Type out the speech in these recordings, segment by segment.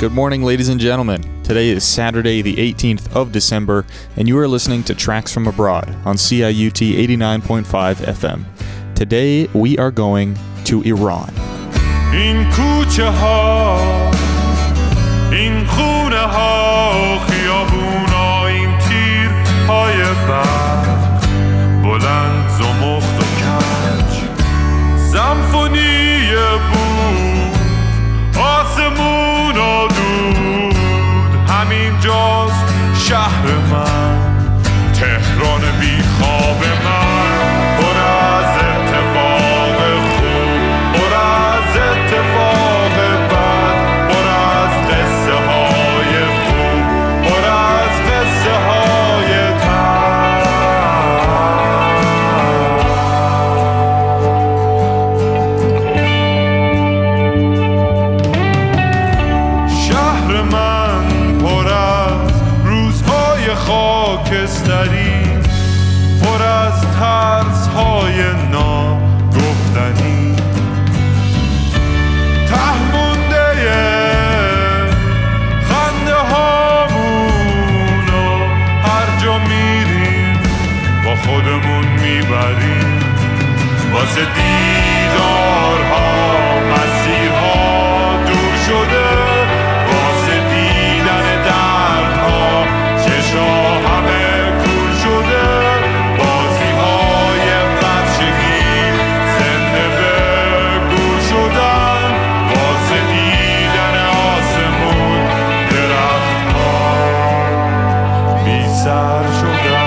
Good morning, ladies and gentlemen. Today is Saturday, the 18th of December, and you are listening to Tracks from Abroad on CIUT 89.5 FM. Today, we are going to Iran. In in charmant. pensar, julgar.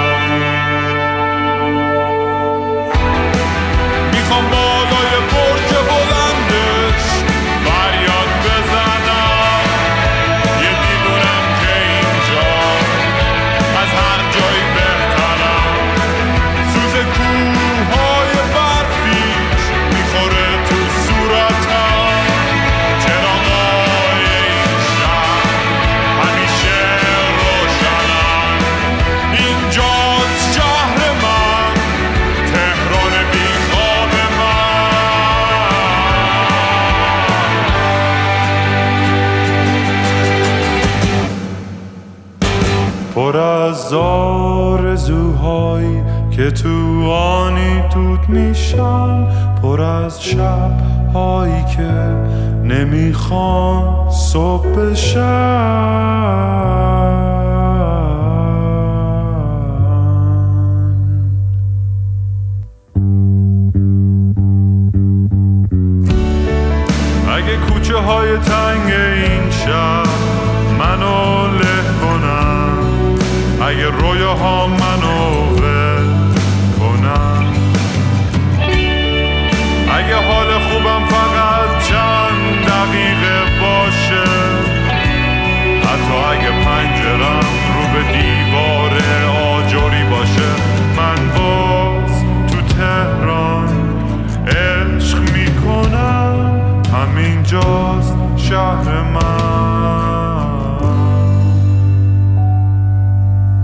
که تو آنی دود میشن پر از شب هایی که نمی‌خوان صبح بشن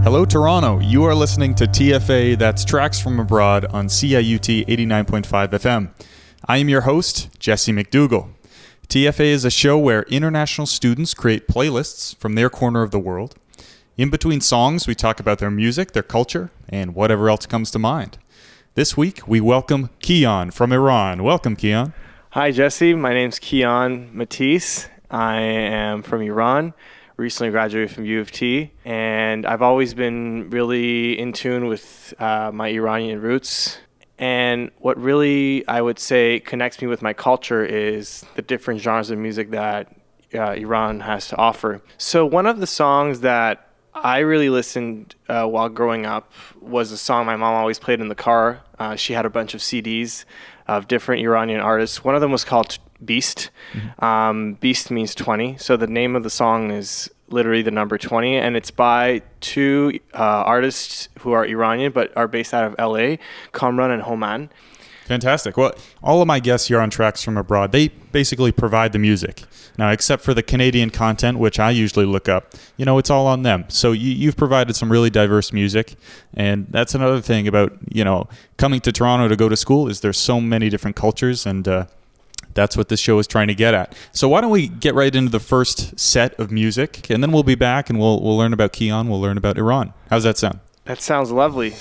Hello, Toronto. You are listening to TFA, that's Tracks from Abroad on CIUT 89.5 FM. I am your host, Jesse McDougall. TFA is a show where international students create playlists from their corner of the world. In between songs, we talk about their music, their culture, and whatever else comes to mind. This week, we welcome Kiyan from Iran. Welcome, Kiyan. Hi, Jesse. My name's Kiyan Matisse. I am from Iran. Recently graduated from U of T, and I've always been really in tune with uh, my Iranian roots. And what really, I would say, connects me with my culture is the different genres of music that uh, Iran has to offer. So, one of the songs that I really listened uh, while growing up was a song my mom always played in the car. Uh, she had a bunch of CDs of different Iranian artists. One of them was called Beast. Um, Beast means 20. So the name of the song is literally the number 20, and it's by two uh, artists who are Iranian but are based out of LA, Kamran and Hooman. Fantastic. Well, all of my guests here on Tracks from Abroad, they basically provide the music. Now, except for the Canadian content, which I usually look up, you know, it's all on them. So you, you've provided some really diverse music, and that's another thing about you know coming to Toronto to go to school is there's so many different cultures, and uh, That's what this show is trying to get at. So why don't we get right into the first set of music, and then we'll be back and we'll we'll learn about Kiyan. We'll learn about Iran. How's that sound? That sounds lovely.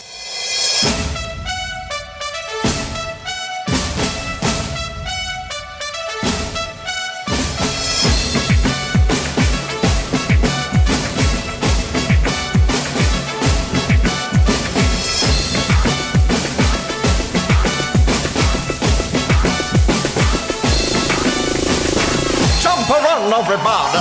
bumper on everybody.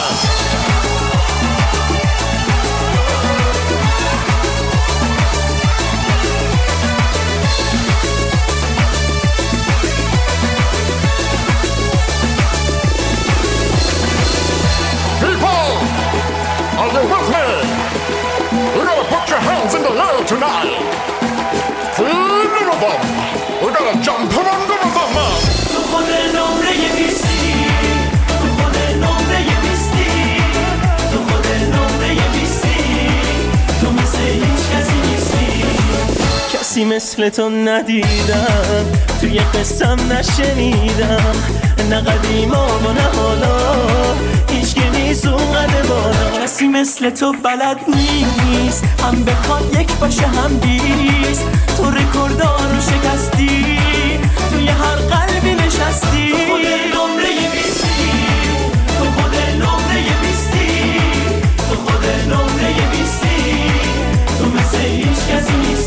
Are you with me? You gotta put your hands in the air tonight. Feel the rhythm. We gotta jump around the rhythm. The one an only if you کسی مثل تو ندیدم. توی قسم نشنیدم. نه قدیما و نه حالا. هیچ نیست اونقدر بالا. کسی مثل تو بلد نیست. هم بخواد یک باشه هم بیست. تو رکوردار رو شکستی. توی هر قلبی نشستی. تو خود نمره بیستی تو خود نمره بیستی تو خود نمره بیستی تو مثل هیچ کسی نیستی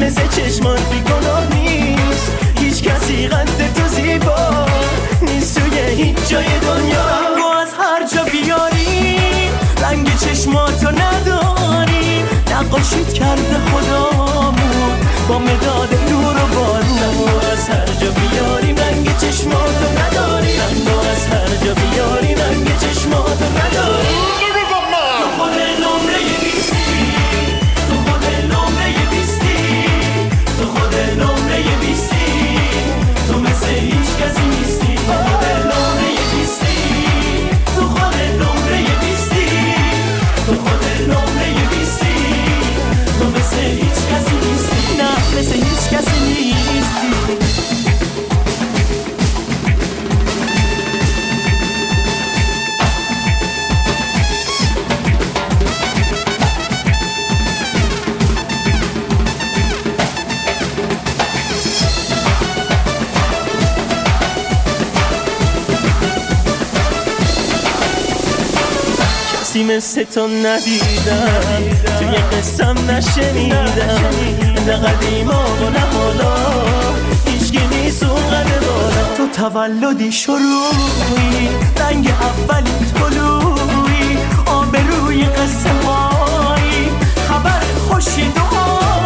مثل چشمات بیگناه نیست. هیچ کسی قد تو زیبا نیست توی هیچ جای دنیا. رنگو از هر جا بیاری رنگ چشماتو نداری. نقاشیت کرده مثل تو ندیدم. توی قسم نشنیدم. نه قدیما و نه حالا هیچگی نیست اونقدر بالا. تو تولدی شروعی. رنگ اولی طلوعی آبروی قصه هایی خبر خوشی دعایی.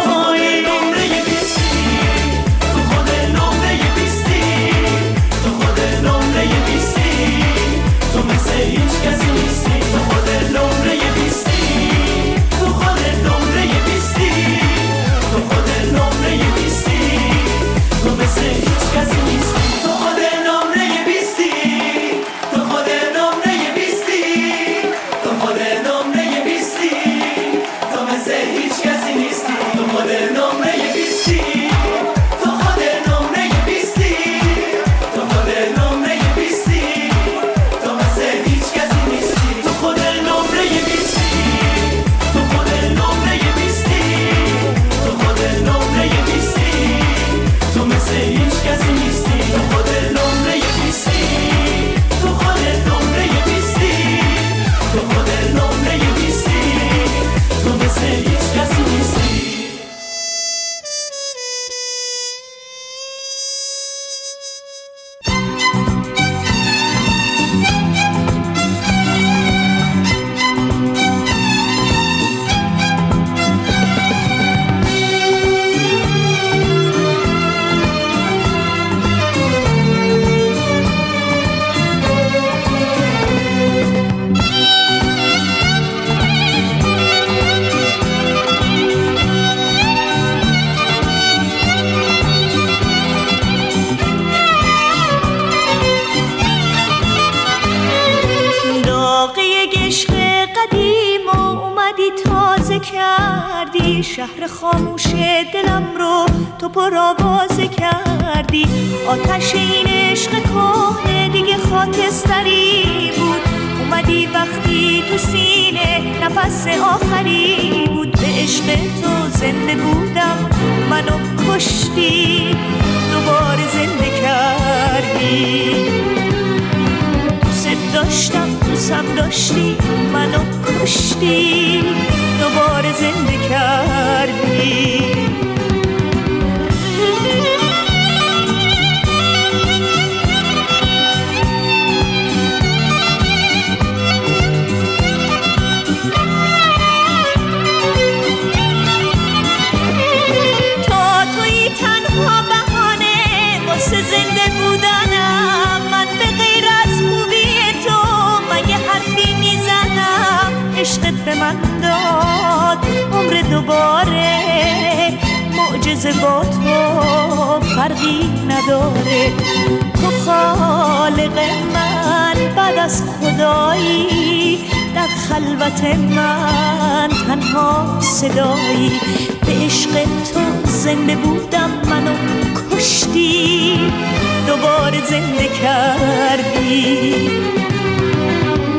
فرقی نداره. تو خالق من بعد از خدایی در خلوت من تنها صدایی. به عشق تو زنده بودم منو کشتی دوباره زنده کردی.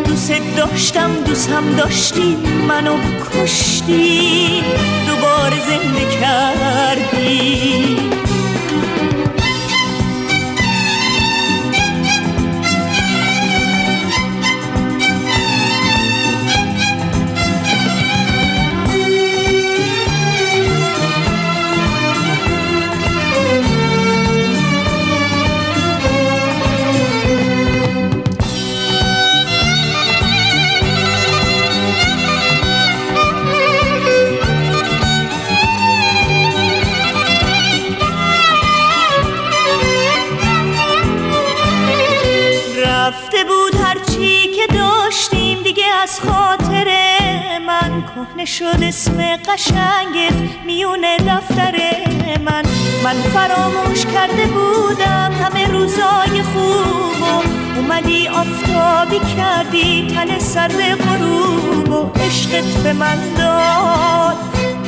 دوست داشتم دوستم داشتی منو کشتی دوباره زنده کردی. از خاطر من کهنه شد اسم قشنگت میونه دفتر من. من فراموش کرده بودم همه روزای خوب اومدی آفتابی کردی تن سر غروب و عشقت به من داد.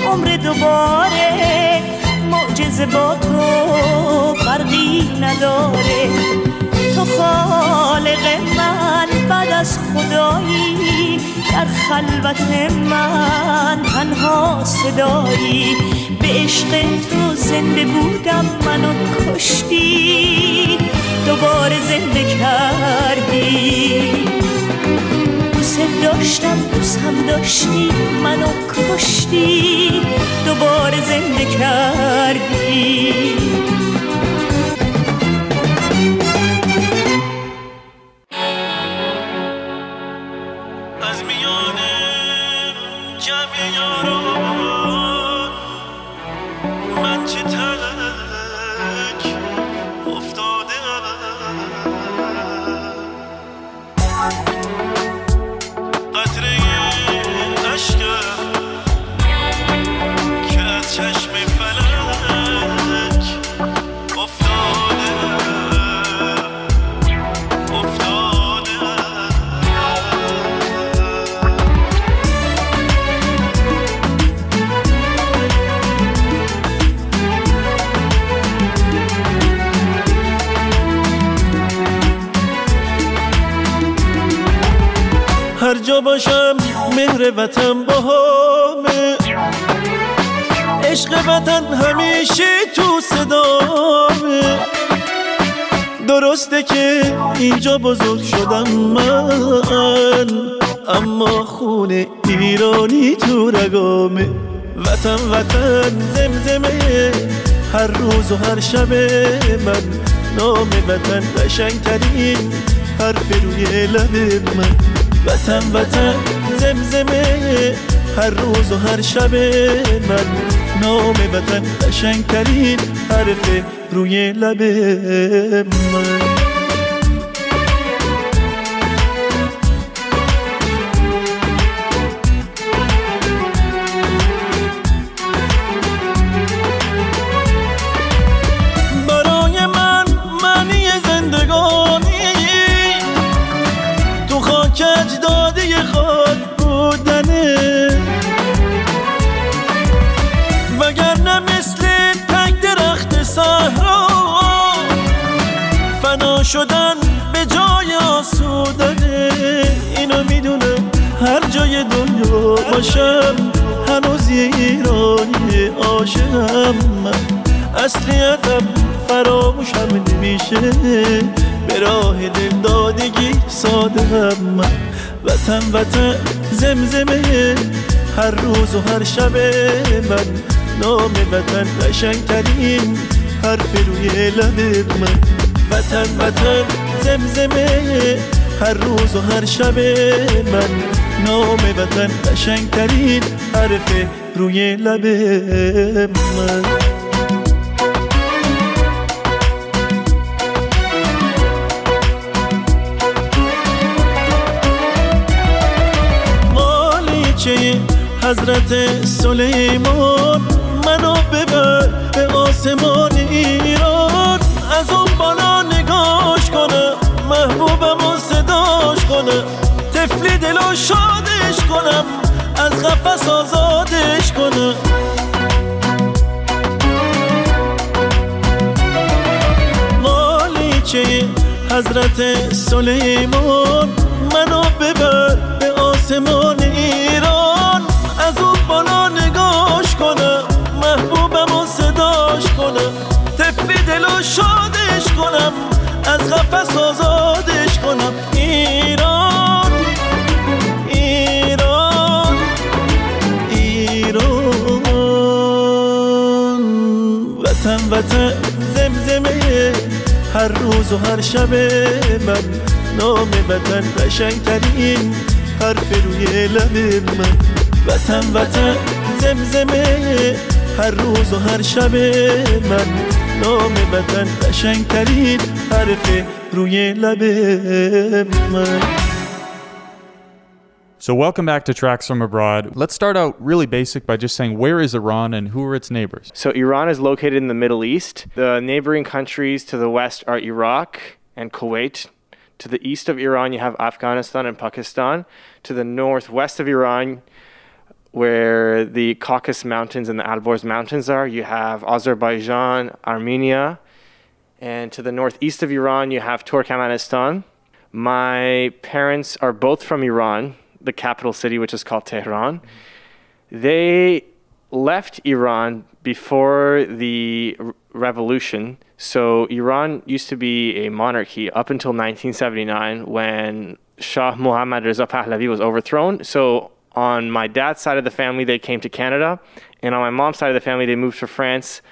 عمر دوباره معجزه با تو فرقی نداره. خالق من بعد از خدایی در خلوت من تنها صدایی. به عشق تو زنده بودم منو کشتی. دوباره زنده کردی. دوست داشتم دوست هم داشتی منو کشتی. دوباره زنده کردی. on درسته که اینجا بزرگ شدم من. اما خونه ایرانی تو رگامه. وطن وطن زمزمه. هر روز و هر شب من. نام وطن قشنگترین حرف روی لب من. وطن وطن زمزمه. هر روز و هر شب من. نام وطن قشنگترین حرف روی لب من. دنیا باشم هنوز ایرانی عاشقم من. اصلیتم فراموشم نمیشه به راه دل دادگی ساده من. وطن وطن زمزمه هر روز و هر شب من. نام وطن قشنگترین حرف روی لب من. وطن وطن زمزمه هر روز و هر شب من. نام وطن قشنگترین حرف روی لب من. حضرت سلیمان منو ببر به آسمان ایران. از اون بالا نگاش کنم محبوبم و صداش کنم. تفلی دلو شادش کنم. از قفس آزادش کنم. مالیچه حضرت سلیمان منو ببر به آسمان ایران. از اون بالا نگاش کنم محبوبم و صداش کنم. تفلی دلو شادش کنم از قفس آزادش کنم. ایران وطن زمزمه. هر روز و هر شب من نام وطن قشنگترین حرف روی لب من. وطن وطن زمزمه. هر روز و هر شب من نام وطن قشنگترین حرف روی لب من. So, welcome back to Tracks from Abroad. Let's start out really basic by just saying where is Iran and who are its neighbors? So Iran is located in the Middle East. The neighboring countries to the west are Iraq and Kuwait. To the east of Iran, you have Afghanistan and Pakistan. To the northwest of Iran, where the Caucasus Mountains and the Alborz Mountains are, you have Azerbaijan, Armenia. And to the northeast of Iran, you have Turkmenistan. My parents are both from Iran, the capital city, which is called Tehran. They left Iran before the revolution. So Iran used to be a monarchy up until 1979 when Shah Muhammad Reza Pahlavi was overthrown. So on my dad's side of the family, they came to Canada, and on my mom's side of the family, they moved to France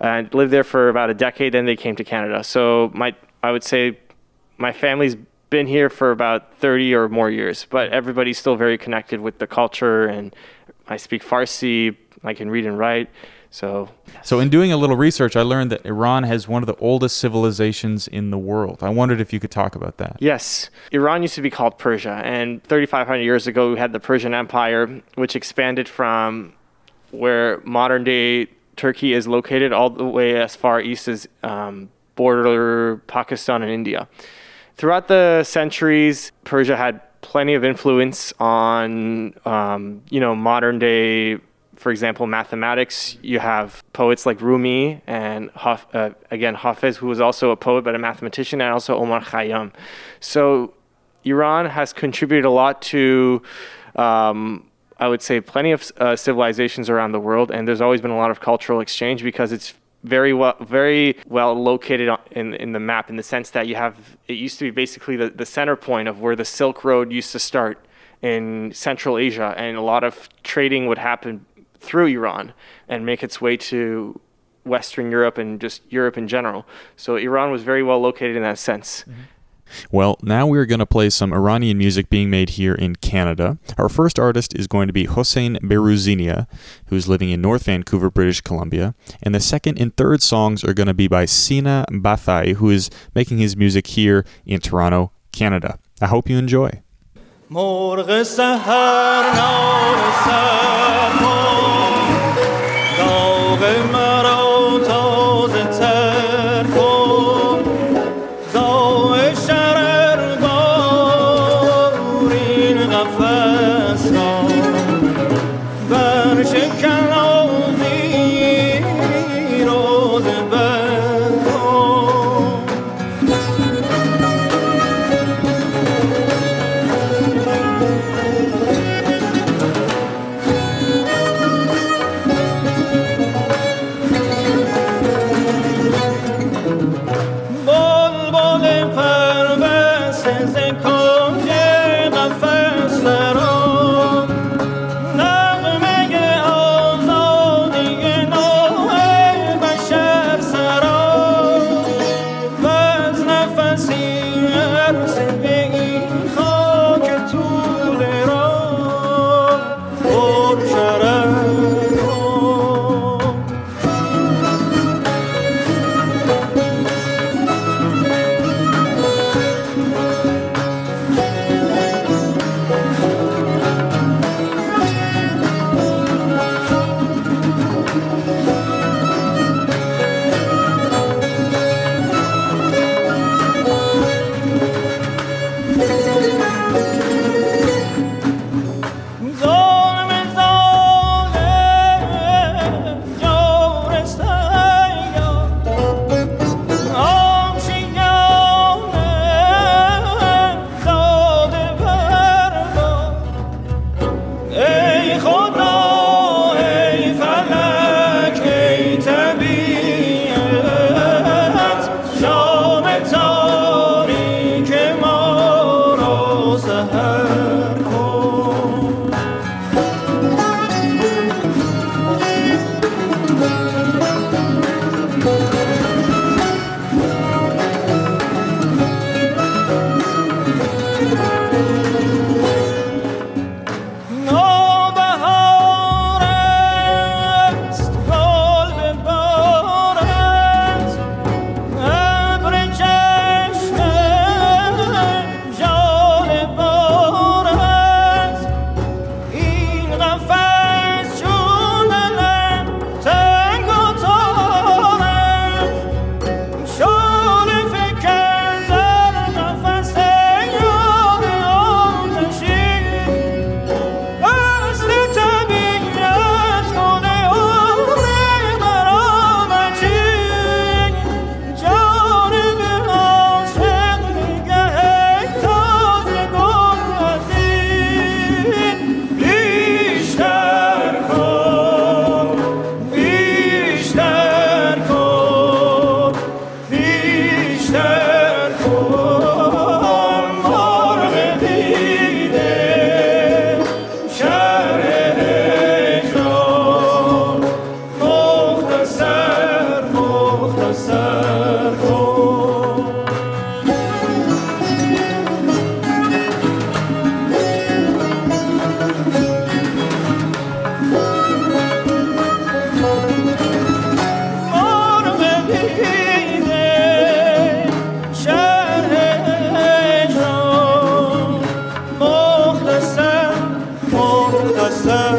and lived there for about a decade. Then they came to Canada. So my, I would say, my family's been here for about 30 or more years, but everybody's still very connected with the culture. And I speak Farsi, I can read and write. So, So, in doing a little research, I learned that Iran has one of the oldest civilizations in the world. I wondered if you could talk about that. yes, Iran used to be called Persia. And 3,500 years ago, we had the Persian Empire, which expanded from where modern day Turkey is located all the way as far east as um, border Pakistan and India. Throughout the centuries, Persia had plenty of influence on, um, you know, modern day, for example, mathematics. You have poets like Rumi and uh, again Hafiz, who was also a poet but a mathematician, and also Omar Khayyam. So Iran has contributed a lot to, um, I would say, plenty of uh, civilizations around the world, and there's always been a lot of cultural exchange because it's very well, very well located in in the map in the sense that you have it used to be basically the, the center point of where the Silk Road used to start in Central Asia, and a lot of trading would happen through Iran and make its way to Western Europe and just Europe in general. So Iran was very well located in that sense. Mm-hmm. Well, now we're going to play some Iranian music being made here in Canada. Our first artist is going to be Hossein Behroozinia, who's living in North Vancouver, British Columbia. And the second and third songs are going to be by Sina Bathaie, who is making his music here in Toronto, Canada. I hope you enjoy. sun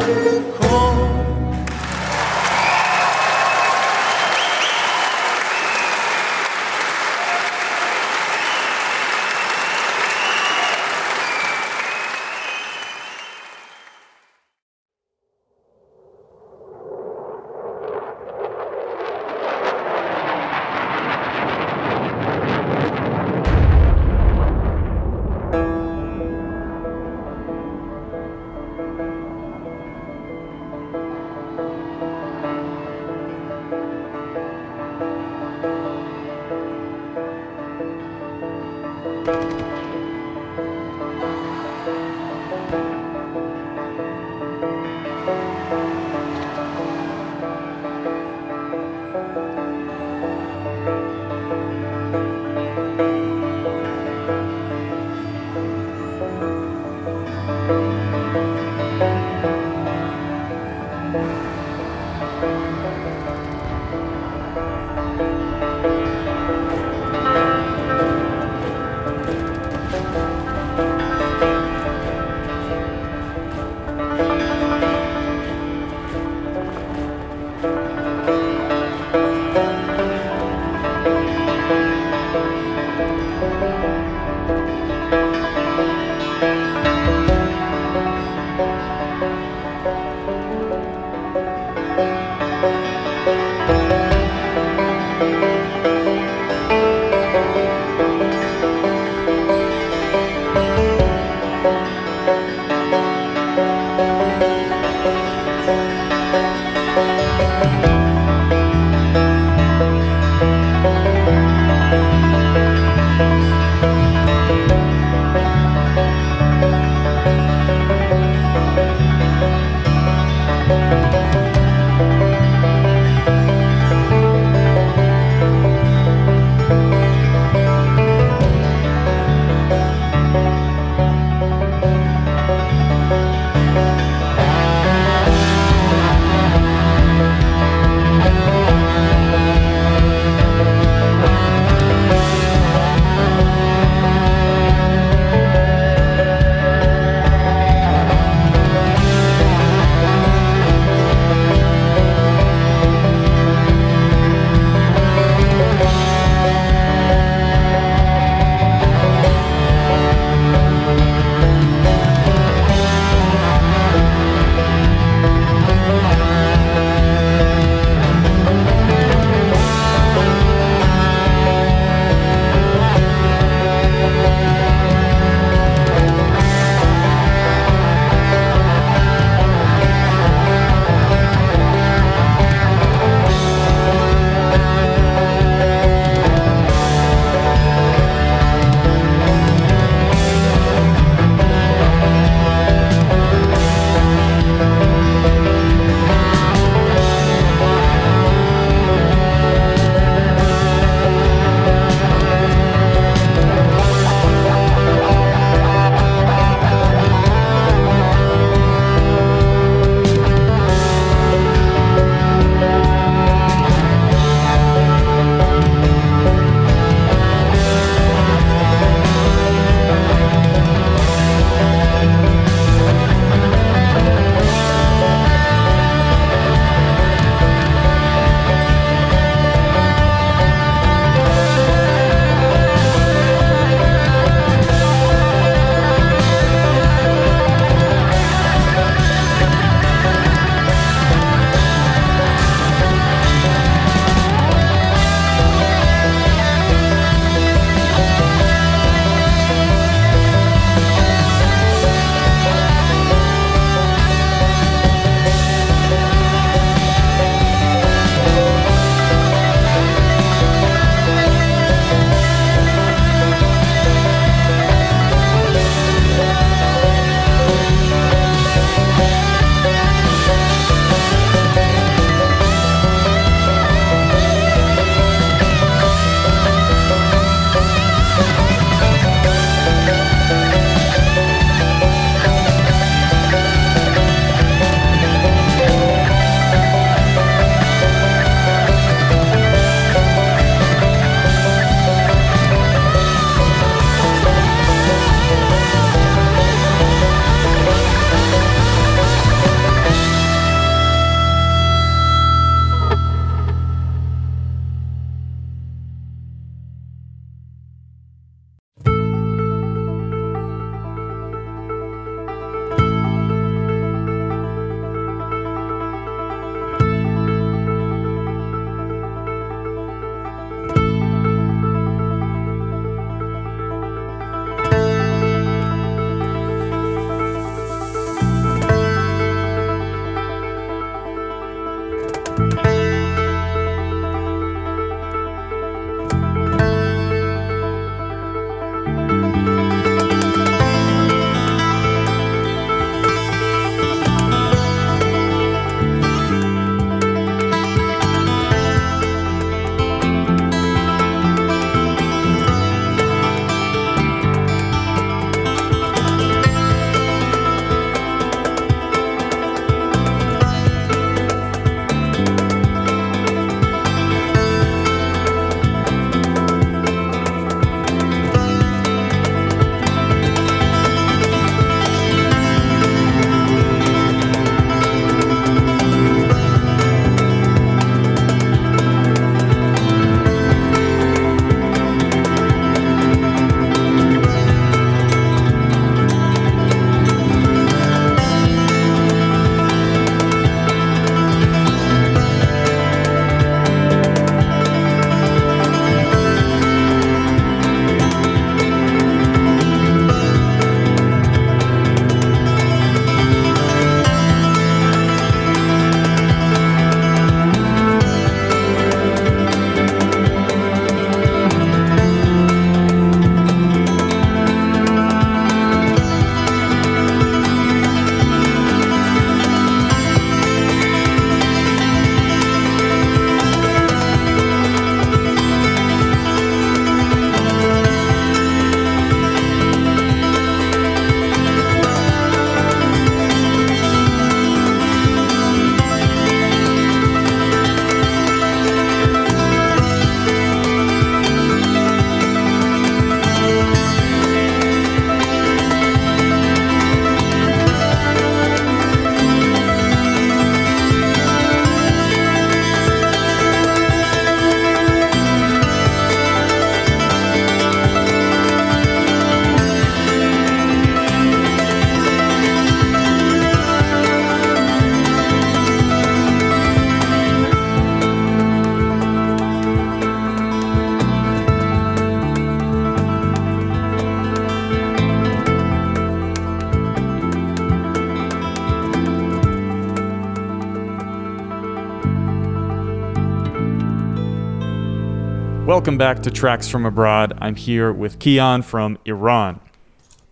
Welcome back to Tracks from Abroad. I'm here with Kiyan from Iran.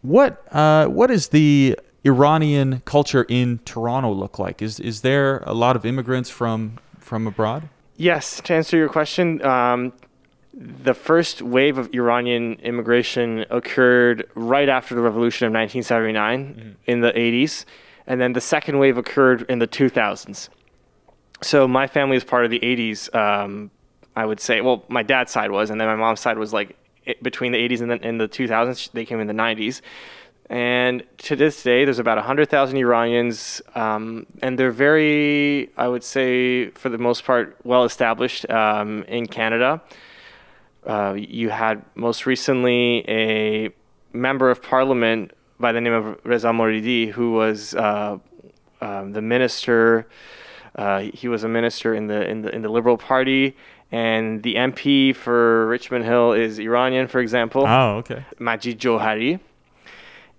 What uh, what is the Iranian culture in Toronto look like? Is is there a lot of immigrants from from abroad? Yes, to answer your question, um, the first wave of Iranian immigration occurred right after the revolution of 1979 in the 80s, and then the second wave occurred in the 2000s. So my family is part of the 80s. Um, I would say, well, my dad's side was, and then my mom's side was like it, between the 80s and the, and the 2000s. They came in the 90s. And to this day, there's about 100,000 Iranians, um, and they're very, I would say, for the most part, well established um, in Canada. Uh, you had most recently a member of parliament by the name of Reza Moridi, who was uh, um, the minister. Uh, he was a minister in the in the in the Liberal Party, and the MP for Richmond Hill is Iranian, for example. Oh, okay. Majid Jowhari.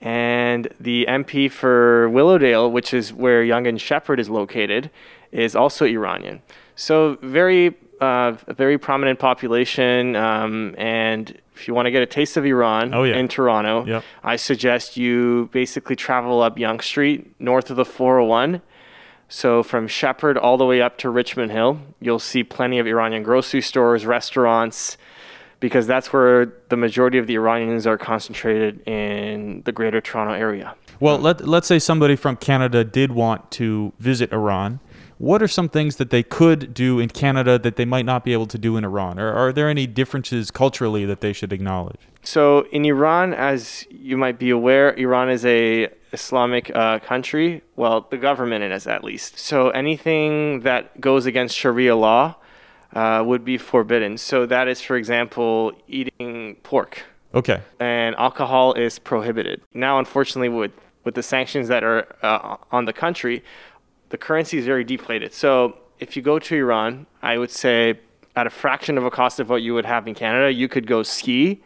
And the MP for Willowdale, which is where Yonge and Sheppard is located, is also Iranian. So very, uh, a very prominent population. Um, and if you want to get a taste of Iran Oh, yeah. in Toronto, Yep. I suggest you basically travel up Yonge Street, north of the 401. So from Sheppard all the way up to Richmond Hill, you'll see plenty of Iranian grocery stores, restaurants, because that's where the majority of the Iranians are concentrated in the greater Toronto area. Well, let let's say somebody from Canada did want to visit Iran. What are some things that they could do in Canada that they might not be able to do in Iran? Or are there any differences culturally that they should acknowledge? So in Iran, as you might be aware, Iran is a Islamic uh, country. Well, the government is at least. So anything that goes against Sharia law uh, would be forbidden. So that is, for example, eating pork. Okay. and alcohol is prohibited. Now, unfortunately, with with the sanctions that are uh, on the country, the currency is very deflated. So, if you go to Iran, I would say at a fraction of a cost of what you would have in Canada, you could go ski.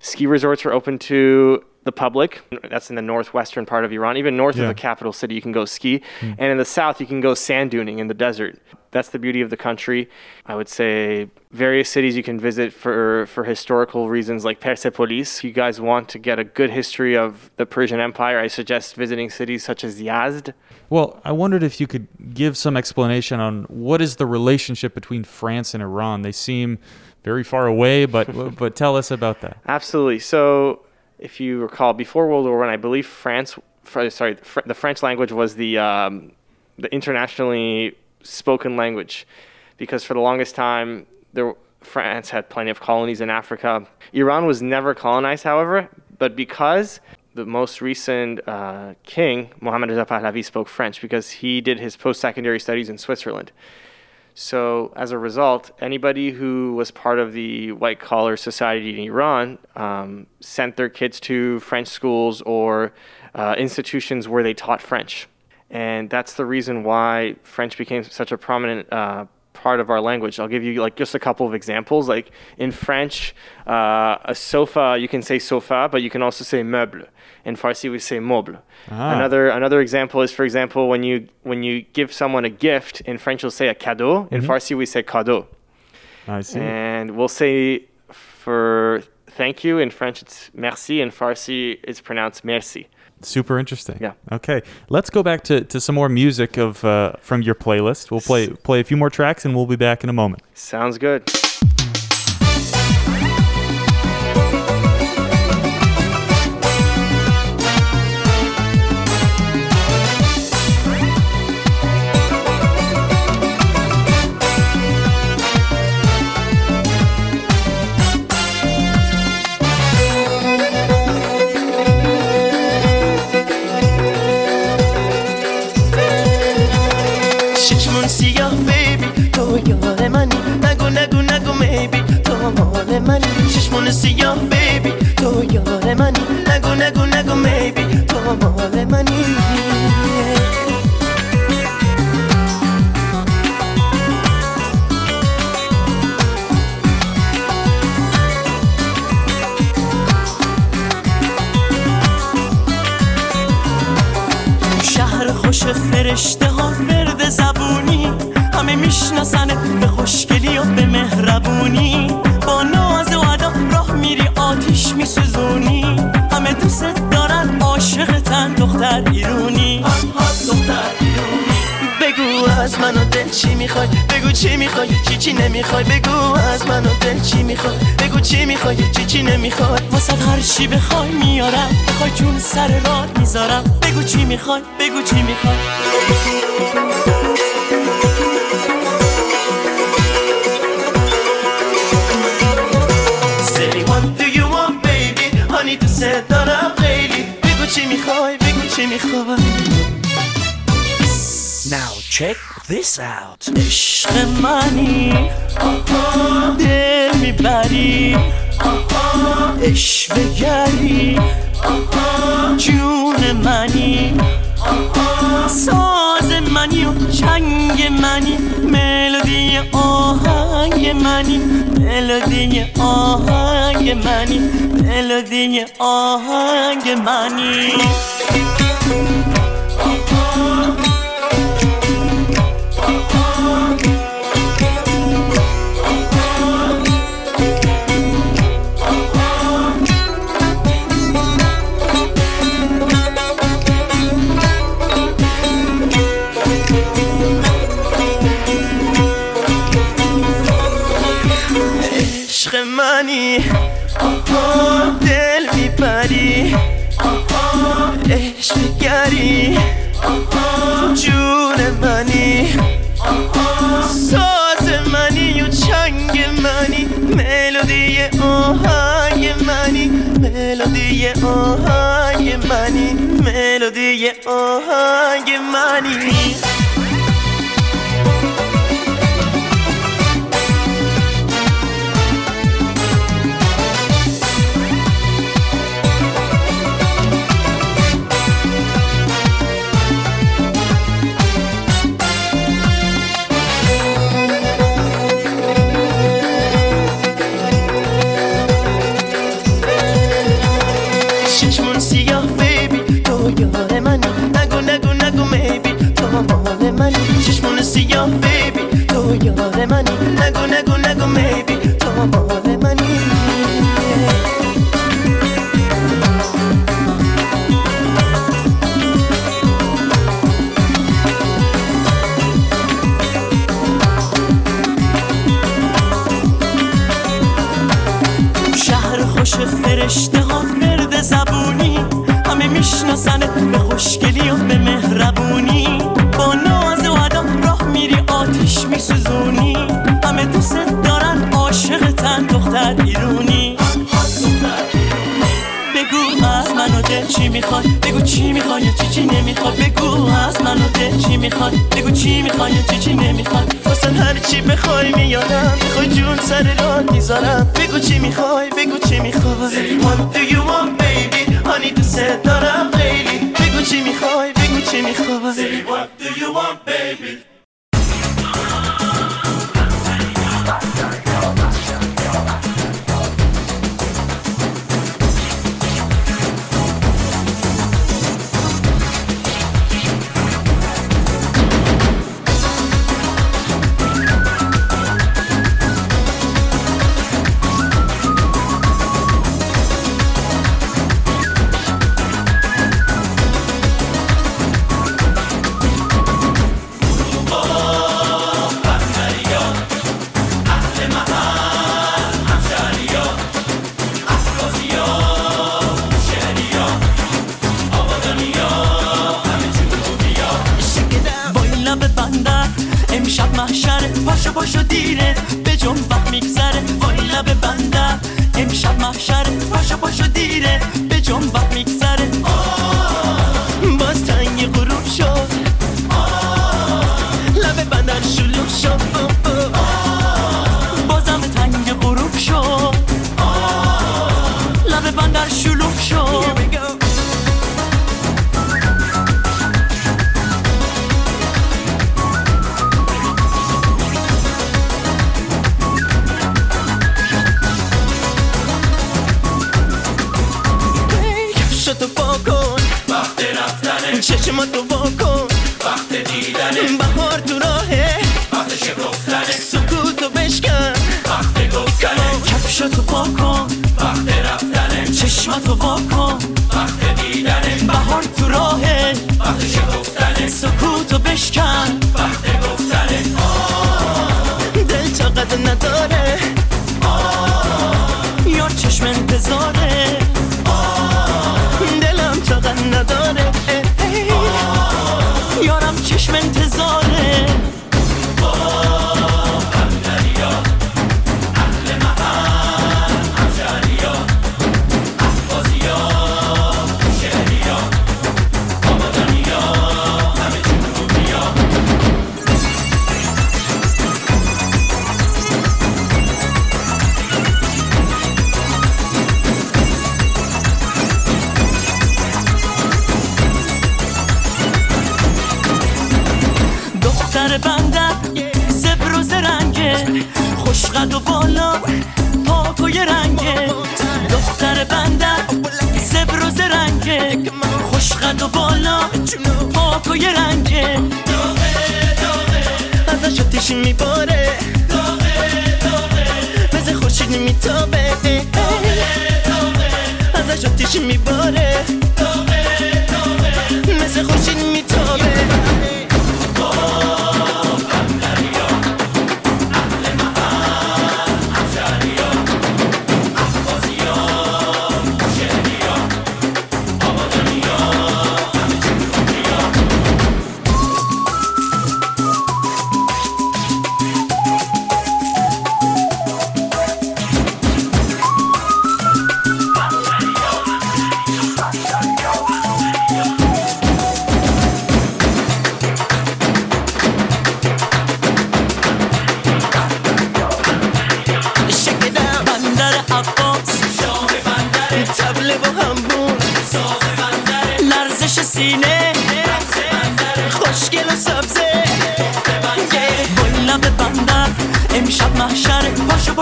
Ski resorts are open to the public. That's in the northwestern part of Iran. Even north Yeah. of the capital city, you can go ski. Hmm. And in the south, you can go sand duning in the desert. That's the beauty of the country. I would say various cities you can visit for, for historical reasons like Persepolis. If You guys want to get a good history of the Persian Empire, I suggest visiting cities such as Yazd. Well, I wondered if you could give some explanation on what is the relationship between France and Iran. They seem very far away, but but tell us about that. Absolutely. So, if you recall, before World War One, I, believe France, sorry, the French language was the um, the internationally spoken language, because for the longest time, there France had plenty of colonies in Africa. Iran was never colonized, however, but because the most recent uh, king, Mohammed Reza Pahlavi, spoke French because he did his post-secondary studies in Switzerland. So as a result, anybody who was part of the white collar society in Iran um, sent their kids to French schools or uh, institutions where they taught French, and that's the reason why French became such a prominent. Uh, part of our language. I'll give you like just a couple of examples. Like in french uh, a sofa you can say sofa but you can also say meuble in farsi we say meuble Ah. another another example is for example when you when you give someone a gift in french you'll say a cadeau in farsi we say cadeau I see. and we'll say for thank you in french it's merci in farsi it's pronounced merci Super interesting. Yeah. Okay, let's go back to, to some more music of uh, from your playlist. We'll play play a few more tracks, and we'll be back in a moment. sounds good یار منی نگو نگو نگو میبی تو مال منی چشمون سیاه بیبی تو یار منی نگو نگو نگو میبی تو مال منی میشناسنت به خوشگلی و به مهربونی. با ناز و ادا راه میری آتیش میسوزونی. همه دوست دارن عاشقتن دختر ایرونی. دختر ایرونی. بگو از منو دل چی می‌خوای؟ بگو چی می‌خوای؟ چی چی نمی‌خوای؟ بگو از منو دل چی می‌خوای؟ بگو چی می‌خوای؟ چی چی نمی‌خوای؟ واسه هر چی بخوای میارم بخوای جون سر راه می‌ذارم. بگو چی می‌خوای؟ بگو چی می‌خوای؟ دوست دارم خیلی. بگو چی می‌خوای بگو چی می‌خوای. Now check this out. عشق منی. دل می‌بری. اشوه گری. جون منی. ساز منی و چنگ منی ملودی آهنگ منی ملودی آهنگ منی ملودی آهنگ منی منی. دل می‌بری عشق گری جون منی. ساز منی و چنگ منی. ملودی آهنگ منی. ملودی آهنگ منی. ملودی آهنگ منی. منی. چشمون سیاه بیبی. تو یار منی. نگو نگو نگو میبی. تو مال منی. شهر خوش فرشته ها ورد زبونی. همه میشناسنت به خوشگلی و به مهربونی. می‌خواد؟ بگو چی می‌خوای؟ چی چی نمی‌خواد؟ بگو از منو دل چی می‌خواد؟ بگو چی می‌خوای؟ چی چی نمی‌خواد؟ واسه هر چی بخوای میارم بخوای جون سر راه می‌ذارم. بگو چی می‌خوای؟ بگو چی می‌خوای؟ What do you want baby? هانی دوست دارم خیلی. بگو چی می‌خوای؟ بگو چی می‌خوای؟ What do you want baby?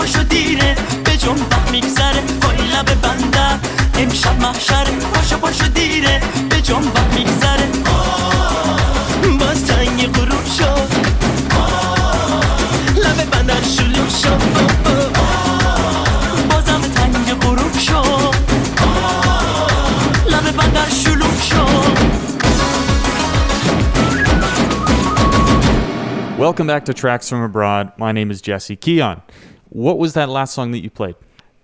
پاشو پاشو دیره به جون وقت میگذره با لب بندر امشب محشر پاشو پاشو دیره به جون وقت میگذره باز تنگ غروب شد لب بندر شلوغ شد بازم تنگ غروب شد لب بندر شلوغ شد Welcome back to Tracks from Abroad. My name is Jesse Keon. What was that last song that you played?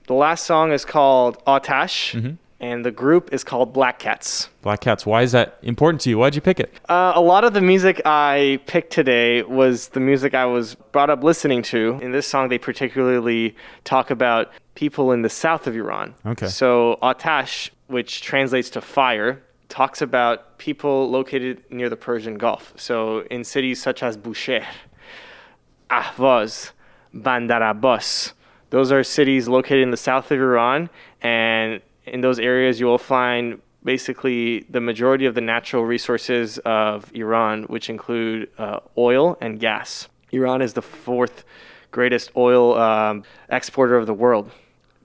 The last song is called Atash, and the group is called Black Cats. Black Cats. Why is that important to you? Why'd you pick it? Uh, a lot of the music I picked today was the music I was brought up listening to. In this song, they particularly talk about people in the south of Iran. Okay. So Atash, which translates to fire, talks about people located near the Persian Gulf. So in cities such as Bushehr, Ahvaz, Bandar Abbas. Those are cities located in the south of Iran, and in those areas you will find basically the majority of the natural resources of Iran, which include uh, oil and gas. Iran is the fourth greatest oil um, exporter of the world.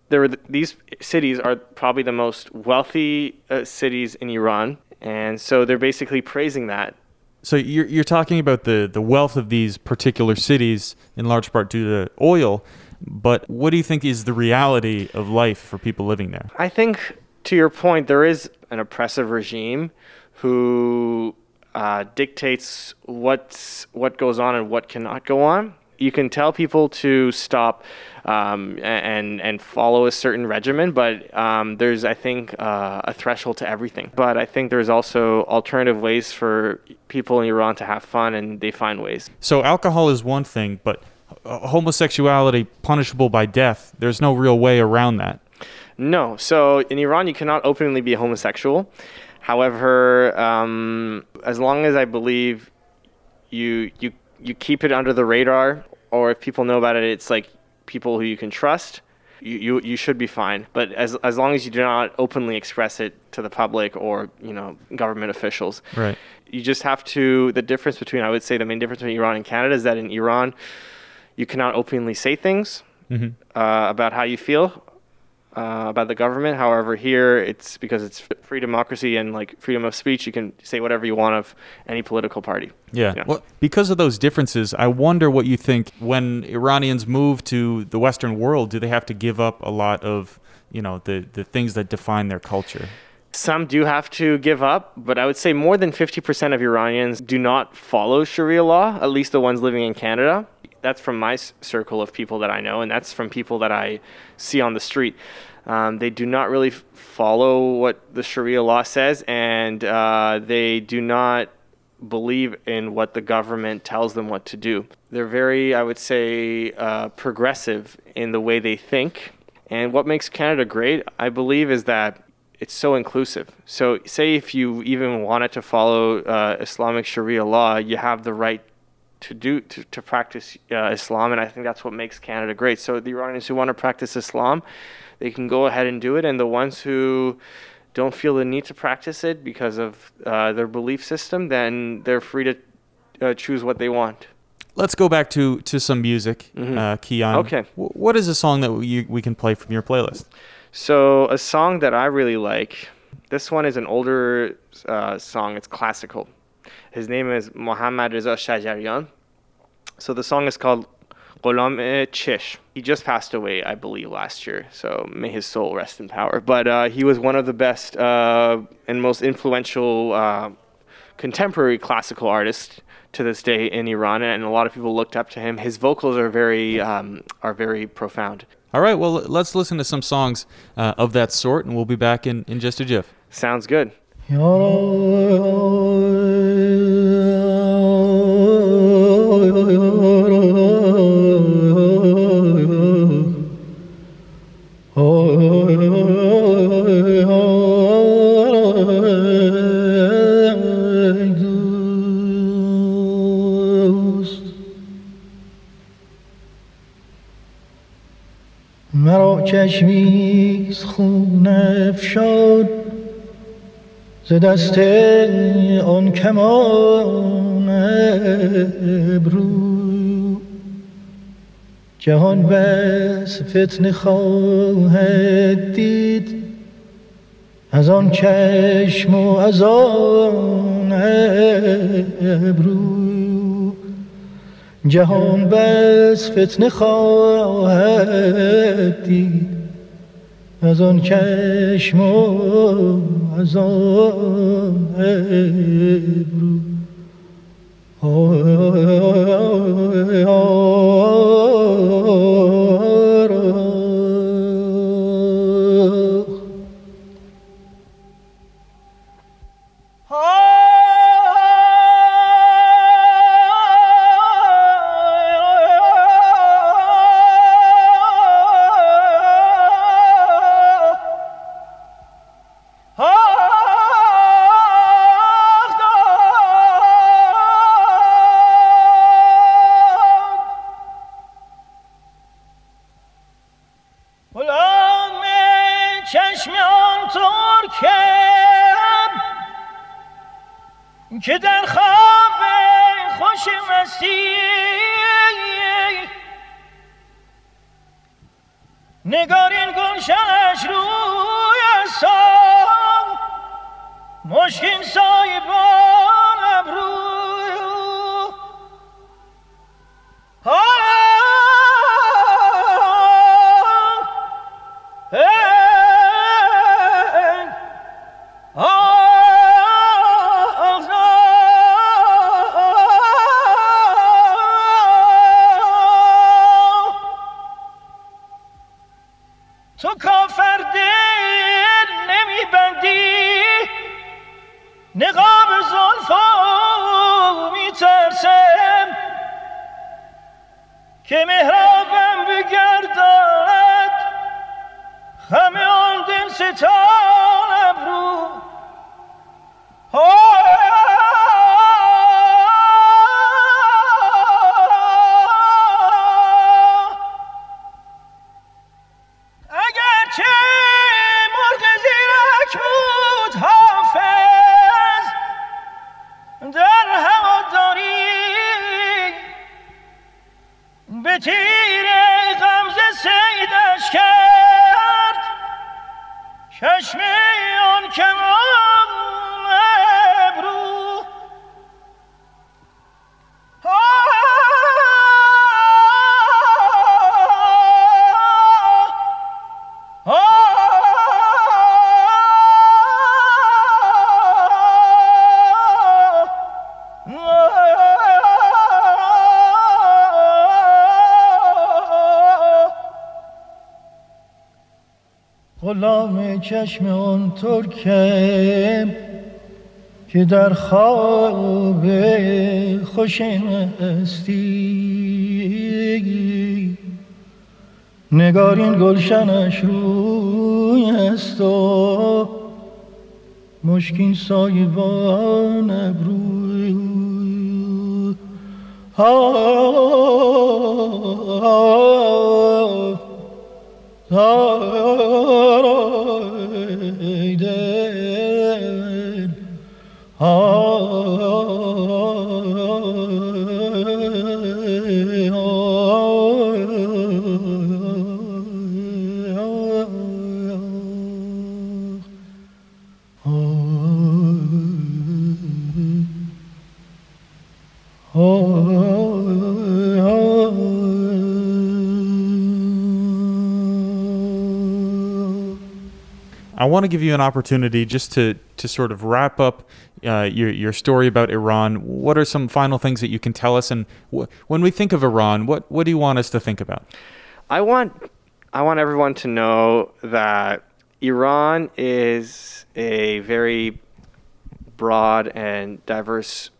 There, th- these cities are probably the most wealthy uh, cities in Iran, and so they're basically praising that So you're you're talking about the the wealth of these particular cities in large part due to oil, but what do you think is the reality of life for people living there? I think, to your point, there is an oppressive regime who uh, dictates what's what goes on and what cannot go on. You can tell people to stop um, and and follow a certain regimen, but um, there's I think uh, a threshold to everything. But I think there's also alternative ways for people in Iran to have fun, and they find ways. So alcohol is one thing, but uh, homosexuality punishable by death. There's no real way around that. No. So in Iran, you cannot openly be homosexual. However, um, as long as I believe you you you keep it under the radar, or if people know about it, it's like people who you can trust. You, you, you should be fine, but as, as long as you do not openly express it to the public or you know government officials, Right. you just have to. The difference between I would say the main difference between Iran and Canada is that in Iran, you cannot openly say things uh, about how you feel. Uh, about the government. However, here it's because it's free democracy and like freedom of speech. You can say whatever you want of any political party. Yeah. Yeah. Well, because of those differences, I wonder what you think when Iranians move to the Western world, do they have to give up a lot of, you know, the, the things that define their culture? Some do have to give up, but I would say more than 50% of Iranians do not follow Sharia law, at least the ones living in Canada. That's from my circle of people that I know, and that's from people that I see on the street. Um, they do not really f- follow what the Sharia law says, and uh, they do not believe in what the government tells them what to do. They're very, I would say, uh, progressive in the way they think. And what makes Canada great, I believe, is that it's so inclusive. So, say if you even wanted to follow uh, Islamic Sharia law, you have the right to do to, to practice uh, Islam, and I think that's what makes Canada great. So, the Iranians who want to practice Islam, they can go ahead and do it, and the ones who don't feel the need to practice it because of uh, their belief system, then they're free to uh, choose what they want. Let's go back to, to some music, uh, Kiyan. Okay. W- what is a song that we, we can play from your playlist? So a song that I really like. This one is an older uh, song. It's classical. His name is Mohammad Reza Shajarian. So the song is called Ghulam Chish. He just passed away, I believe, last year. So may his soul rest in power. But uh, he was one of the best uh, and most influential uh, contemporary classical artists to this day in Iran, and a lot of people looked up to him. His vocals are very um, are very profound. All right, well, let's listen to some songs uh, of that sort, and we'll be back in, in just a jiff. Sounds good. چشمی ز دست آن کمان ابرو. جهان بس فتنه خواهد دید از آن چشم و از آن ابرو. جهان بس فتنه خواهد دید. از آن چشم و از آن ابرو چشم آن ترکم که در خواب خوش هستی. نگارین گلشنش روی است و مشکین سایبان ابروی. I want to give you an opportunity just to, to sort of wrap up uh, your, your story about Iran. What are some final things that you can tell us? And wh- when we think of Iran, what, what do you want us to think about? I want I want everyone to know that Iran is a very broad and diverse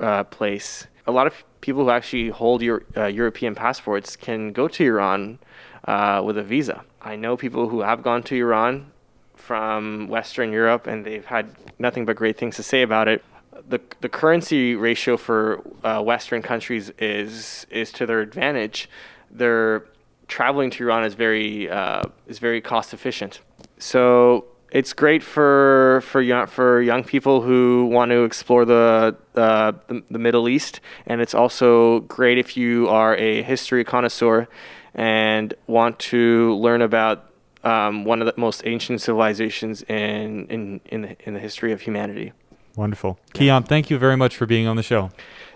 uh, place. A lot of people who actually hold your, uh, European passports can go to Iran uh, with a visa. I know people who have gone to Iran from Western Europe and they've had nothing but great things to say about it. The, the currency ratio for uh, Western countries is is to their advantage. They're traveling to Iran is very uh, is very cost efficient. So it's great for for young for young people who want to explore the, uh, the the Middle East, and it's also great if you are a history connoisseur and want to learn about um, one of the most ancient civilizations in in in the, in the history of humanity. Wonderful. Kiyan, thank you very much for being on the show.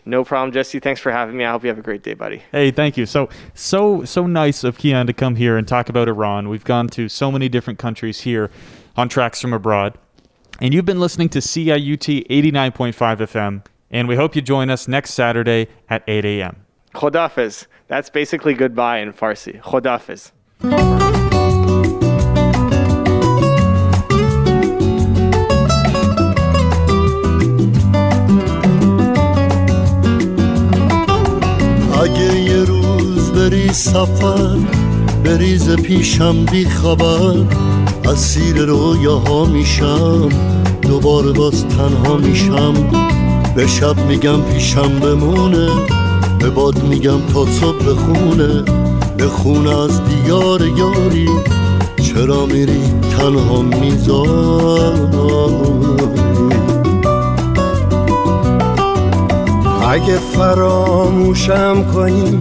No problem, Jesse. Thanks for having me. I hope you have a great day, buddy. Hey, thank you. So, so, so nice of Kiyan to come here and talk about Iran. We've gone to so many different countries here on Tracks from Abroad. And you've been listening to CIUT 89.5 FM. And we hope you join us next Saturday at 8 a.m. Khodafiz. That's basically goodbye in Farsi. Khodafiz. اگه یه روز بری سفر بریز پیشم بی خبر اسیر رویاها میشم دوباره باز تنها میشم. به شب میگم پیشم بمونه به باد میگم تا صبح بخونه بخونه از دیار یاری چرا میری تنها می‌ذاری؟ اگه فراموشم کنی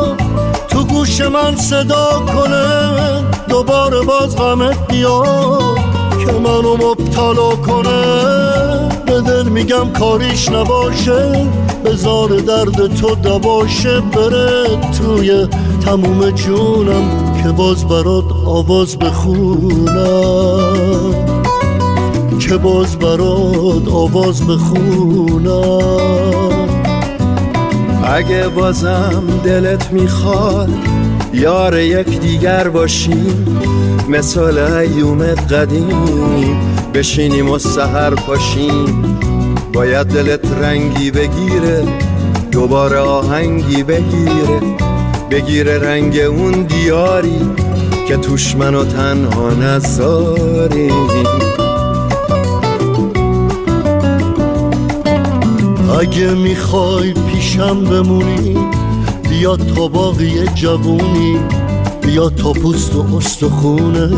گوش من صدا کنه دوباره باز غمت بیاد که منو مبتلا کنه. به دل میگم کاریش نباشه بزار درد تو دباشه بره توی تموم جونم که باز برات آواز بخونم. که باز برات آواز بخونم. اگه بازم دلت می‌خواد یار یک دیگر باشیم مثل ایوم قدیم. بشینیم و سهر پاشیم باید دلت رنگی بگیره دوباره آهنگی بگیره. بگیره رنگ اون دیاری که توش منو تنها نذاری اگه می‌خوای پیشم بمونی بیا تا باقی جوونی بیا تا پوست و استخونه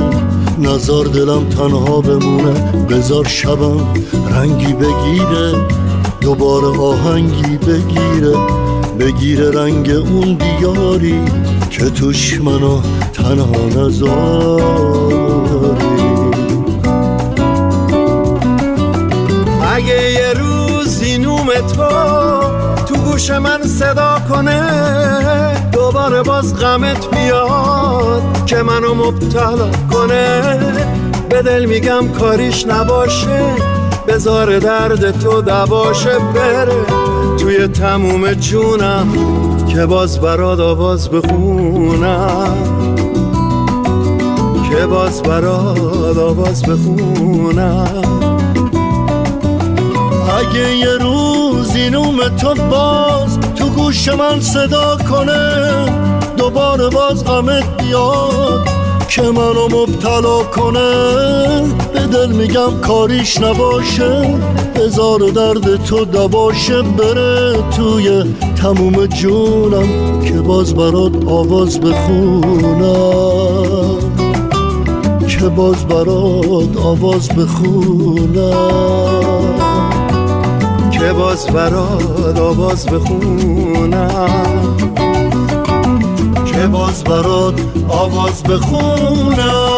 نزار دلم تنها بمونه بزار شبم رنگی بگیره دوباره آهنگی بگیره بگیره رنگ اون دیاری که توش منو تنها نزاری اگه یه روز تو تو گوش من صدا کنه دوباره باز غمت بیاد که منو مبتلا کنه. به دل میگم کاریش نباشه بزار درد تو دباشه بره. توی تموم جونم که باز براد آواز بخونم. که باز براد آواز بخونم. اگه یه روز اینوم تو باز تو گوش من صدا کنه. دوباره باز غمت بیاد که منو مبتلا کنه. به دل میگم کاریش نباشه. بزار درد تو دباشه بره توی تموم جونم که باز برات آواز بخونم. که باز برات آواز بخونم. که باز برات آواز بخونم. که باز برات آواز بخونم.